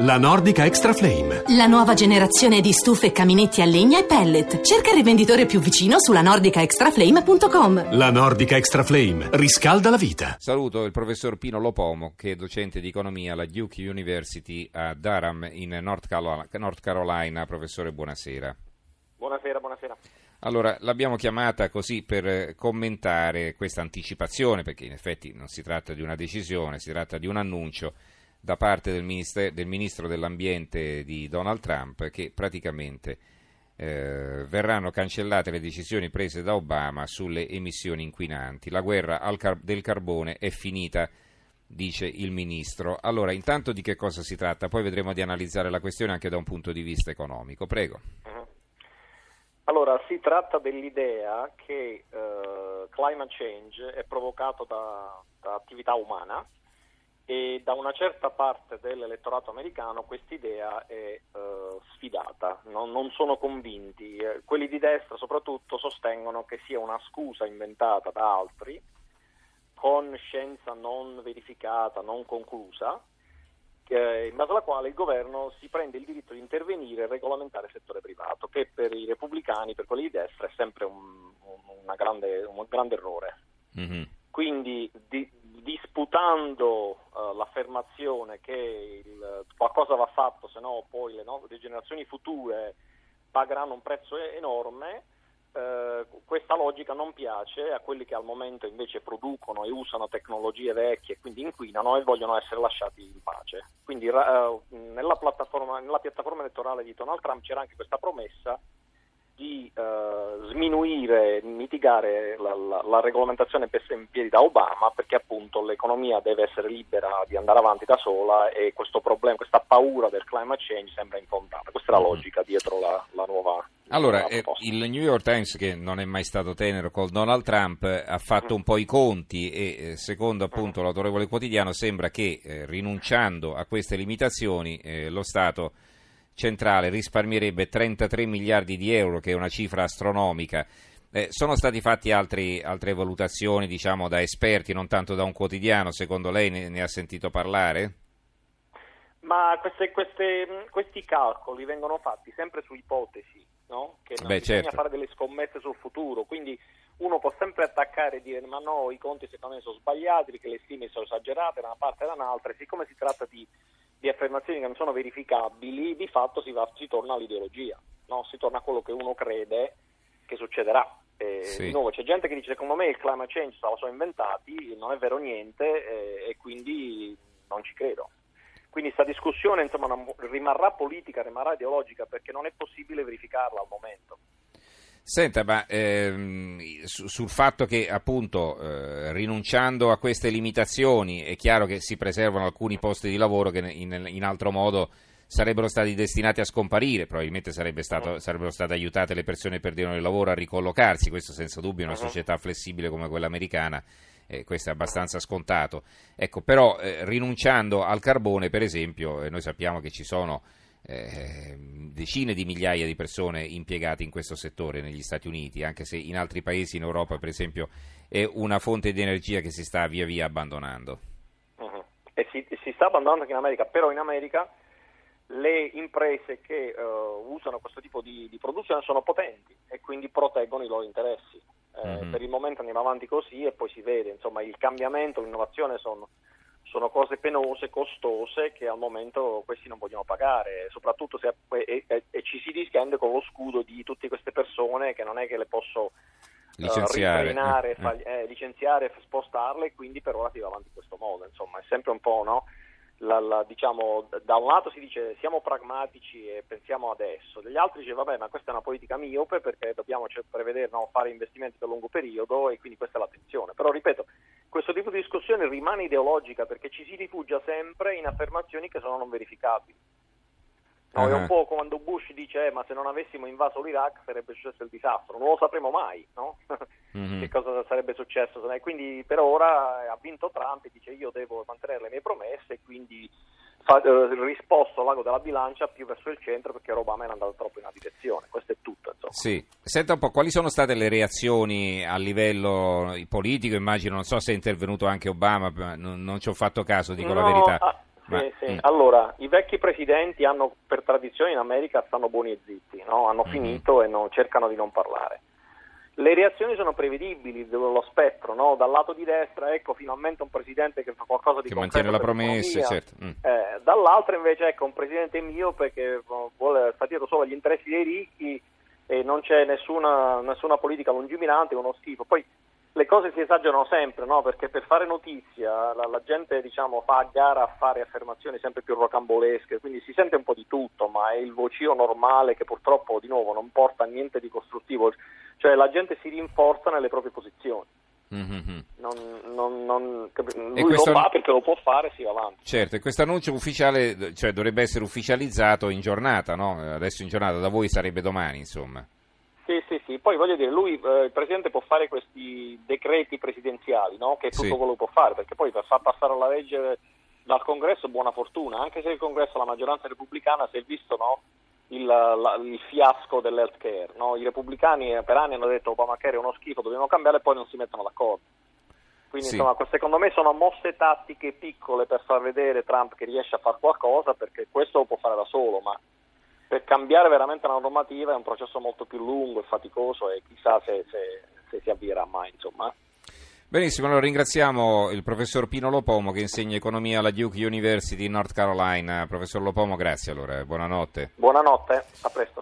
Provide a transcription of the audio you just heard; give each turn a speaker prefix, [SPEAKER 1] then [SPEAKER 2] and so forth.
[SPEAKER 1] La Nordica Extra Flame.
[SPEAKER 2] La nuova generazione di stufe, caminetti a legna e pellet. Cerca il rivenditore più vicino sulla nordicaextraflame.com.
[SPEAKER 1] La Nordica Extra Flame riscalda la vita.
[SPEAKER 3] Saluto il professor Pino Lopomo, che è docente di economia alla Duke University a Durham in North Carolina. North Carolina. Professore, buonasera.
[SPEAKER 4] Buonasera, buonasera.
[SPEAKER 3] Allora, l'abbiamo chiamata così per commentare questa anticipazione, perché in effetti non si tratta di una decisione, si tratta di un annuncio da parte del, del ministro dell'ambiente di Donald Trump che praticamente eh, verranno cancellate le decisioni prese da Obama sulle emissioni inquinanti. La guerra car- del carbone è finita, dice il ministro. Allora, intanto di che cosa si tratta? Poi vedremo di analizzare la questione anche da un punto di vista economico. Prego.
[SPEAKER 4] Uh-huh. Allora, si tratta dell'idea che uh, climate change è provocato da, da attività umana e da una certa parte dell'elettorato americano quest'idea è eh, sfidata, non, non, sono convinti. Eh, quelli di destra soprattutto sostengono che sia una scusa inventata da altri con scienza non verificata, non conclusa, in base alla quale il governo si prende il diritto di intervenire e regolamentare il settore privato, che per i repubblicani, per quelli di destra, è sempre un, un, grande, un grande, errore. Mm-hmm. Quindi di, disputando l'affermazione che il, qualcosa va fatto, se no poi le, no, le, generazioni future pagheranno un prezzo enorme, uh, questa logica non piace a quelli che al momento invece producono e usano tecnologie vecchie e quindi inquinano e vogliono essere lasciati in pace. Quindi uh, nella, piattaforma, nella piattaforma elettorale di Donald Trump c'era anche questa promessa di uh, sminuire, mitigare la, la, la, regolamentazione messa in piedi da Obama perché appunto l'economia deve essere libera di andare avanti da sola e questo problema, questa paura del climate change sembra infondata. Questa è la mm-hmm. logica dietro la, la nuova.
[SPEAKER 3] Allora, eh, il New York Times, che non è mai stato tenero con Donald Trump, ha fatto un po' i conti e eh, secondo appunto l'autorevole quotidiano sembra che eh, rinunciando a queste limitazioni eh, lo Stato centrale risparmierebbe 33 miliardi di euro, che è una cifra astronomica. Eh, sono stati fatti altri, altre valutazioni, diciamo, da esperti, non tanto da un quotidiano, secondo lei ne, ne ha sentito parlare?
[SPEAKER 4] Ma queste, queste, questi calcoli vengono fatti sempre su ipotesi, no? che non Beh, bisogna certo. fare delle scommesse sul futuro, quindi uno può sempre attaccare e dire ma no, i conti secondo me sono sbagliati perché le stime sono esagerate da una parte e da un'altra, e siccome si tratta di di affermazioni che non sono verificabili, di fatto si, va, si torna all'ideologia, no? si torna a quello che uno crede che succederà. Eh, sì. Di nuovo c'è gente che dice secondo me il climate change se lo sono inventati, non è vero niente eh, e quindi non ci credo. Quindi questa discussione insomma, rimarrà politica, rimarrà ideologica perché non è possibile verificarla al momento.
[SPEAKER 3] Senta, ma ehm, su, sul fatto che appunto eh, rinunciando a queste limitazioni è chiaro che si preservano alcuni posti di lavoro che in, in altro modo sarebbero stati destinati a scomparire, probabilmente sarebbe stato, sarebbero state aiutate le persone che perdono il lavoro a ricollocarsi, questo senza dubbio in una società flessibile come quella americana, eh, questo è abbastanza scontato. Ecco, però eh, rinunciando al carbone, per esempio, eh, noi sappiamo che ci sono eh, decine di migliaia di persone impiegate in questo settore negli Stati Uniti, anche se in altri paesi in Europa, per esempio, è una fonte di energia che si sta via via abbandonando.
[SPEAKER 4] Uh-huh. E si, si, sta abbandonando anche in America, però in America le imprese che uh, usano questo tipo di, di, produzione sono potenti e quindi proteggono i loro interessi. Eh, uh-huh. Per il momento andiamo avanti così e poi si vede, insomma, il cambiamento, l'innovazione sono sono cose penose, costose che al momento questi non vogliono pagare, soprattutto se e, e, e ci si difende con lo scudo di tutte queste persone che non è che le posso
[SPEAKER 3] eh, licenziare,
[SPEAKER 4] uh, fag, eh, licenziare spostarle, quindi per ora si va avanti in questo modo, insomma è sempre un po' no? La, la, diciamo, da un lato si dice siamo pragmatici e pensiamo adesso, dagli altri dice vabbè ma questa è una politica miope perché dobbiamo prevedere no, fare investimenti per lungo periodo e quindi questa è l'attenzione, però ripeto questo tipo di discussione rimane ideologica perché ci si rifugia sempre in affermazioni che sono non verificabili. No, uh-huh. È un po' quando Bush dice eh, ma se non avessimo invaso l'Iraq sarebbe successo il disastro, non lo sapremo mai no? uh-huh. che cosa sarebbe successo. Quindi per ora ha vinto Trump e dice io devo mantenere le mie promesse quindi fa, eh, risposto al lago della bilancia più verso il centro perché Obama era andato troppo in una direzione. Questo è tutto. Insomma.
[SPEAKER 3] Sì. Senta un po', quali sono state le reazioni a livello politico? Immagino, non so se è intervenuto anche Obama, non, non ci ho fatto caso, dico
[SPEAKER 4] no,
[SPEAKER 3] la verità.
[SPEAKER 4] Ah,
[SPEAKER 3] Ma-
[SPEAKER 4] Sì, sì.
[SPEAKER 3] mm.
[SPEAKER 4] Allora, i vecchi presidenti hanno per tradizione in America stanno buoni e zitti, no? hanno
[SPEAKER 3] Mhm.
[SPEAKER 4] finito e non- cercano di non parlare. Le reazioni sono prevedibili, lo spettro, no? dal lato di destra, ecco finalmente un presidente che fa qualcosa di
[SPEAKER 3] che mantiene la promessa, certo. mm.
[SPEAKER 4] Eh, dall'altro invece ecco un presidente mio perché oh, vuole sta dietro solo agli interessi dei ricchi e non c'è nessuna, nessuna politica lungimirante, uno schifo. Poi le cose si esagerano sempre, no? perché per fare notizia la, la gente diciamo, fa a gara a fare affermazioni sempre più rocambolesche, quindi si sente un po' di tutto, ma è il vocio normale che purtroppo di nuovo non porta a niente di costruttivo, cioè la gente si rinforza nelle proprie posizioni.
[SPEAKER 3] Mhm.
[SPEAKER 4] Non, non- non- lui
[SPEAKER 3] questo-
[SPEAKER 4] non va perché lo può fare, si va avanti.
[SPEAKER 3] Certo, e questo annuncio ufficiale cioè, dovrebbe essere ufficializzato in giornata, no? Adesso in giornata, da voi sarebbe domani, insomma.
[SPEAKER 4] Sì. Poi voglio dire, lui, eh, il Presidente può fare questi decreti presidenziali, no? che è tutto
[SPEAKER 3] Sì.
[SPEAKER 4] quello che può fare, perché poi per far passare la legge dal Congresso buona fortuna, anche se il Congresso, la maggioranza repubblicana, si è visto no? il, la- il fiasco dell'health care. No? I repubblicani per anni hanno detto Obamacare è uno schifo, dobbiamo cambiare e poi non si mettono d'accordo. Quindi
[SPEAKER 3] Sì.
[SPEAKER 4] insomma, secondo me sono mosse tattiche piccole per far vedere Trump che riesce a fare qualcosa, perché questo lo può fare da solo, ma per cambiare veramente la normativa è un processo molto più lungo e faticoso e chissà se, se- se si avvierà mai. Insomma.
[SPEAKER 3] Benissimo, allora ringraziamo il professor Pino Lopomo che insegna economia alla Duke University in North Carolina. Professor Lopomo, grazie allora, buonanotte.
[SPEAKER 4] Buonanotte, a presto.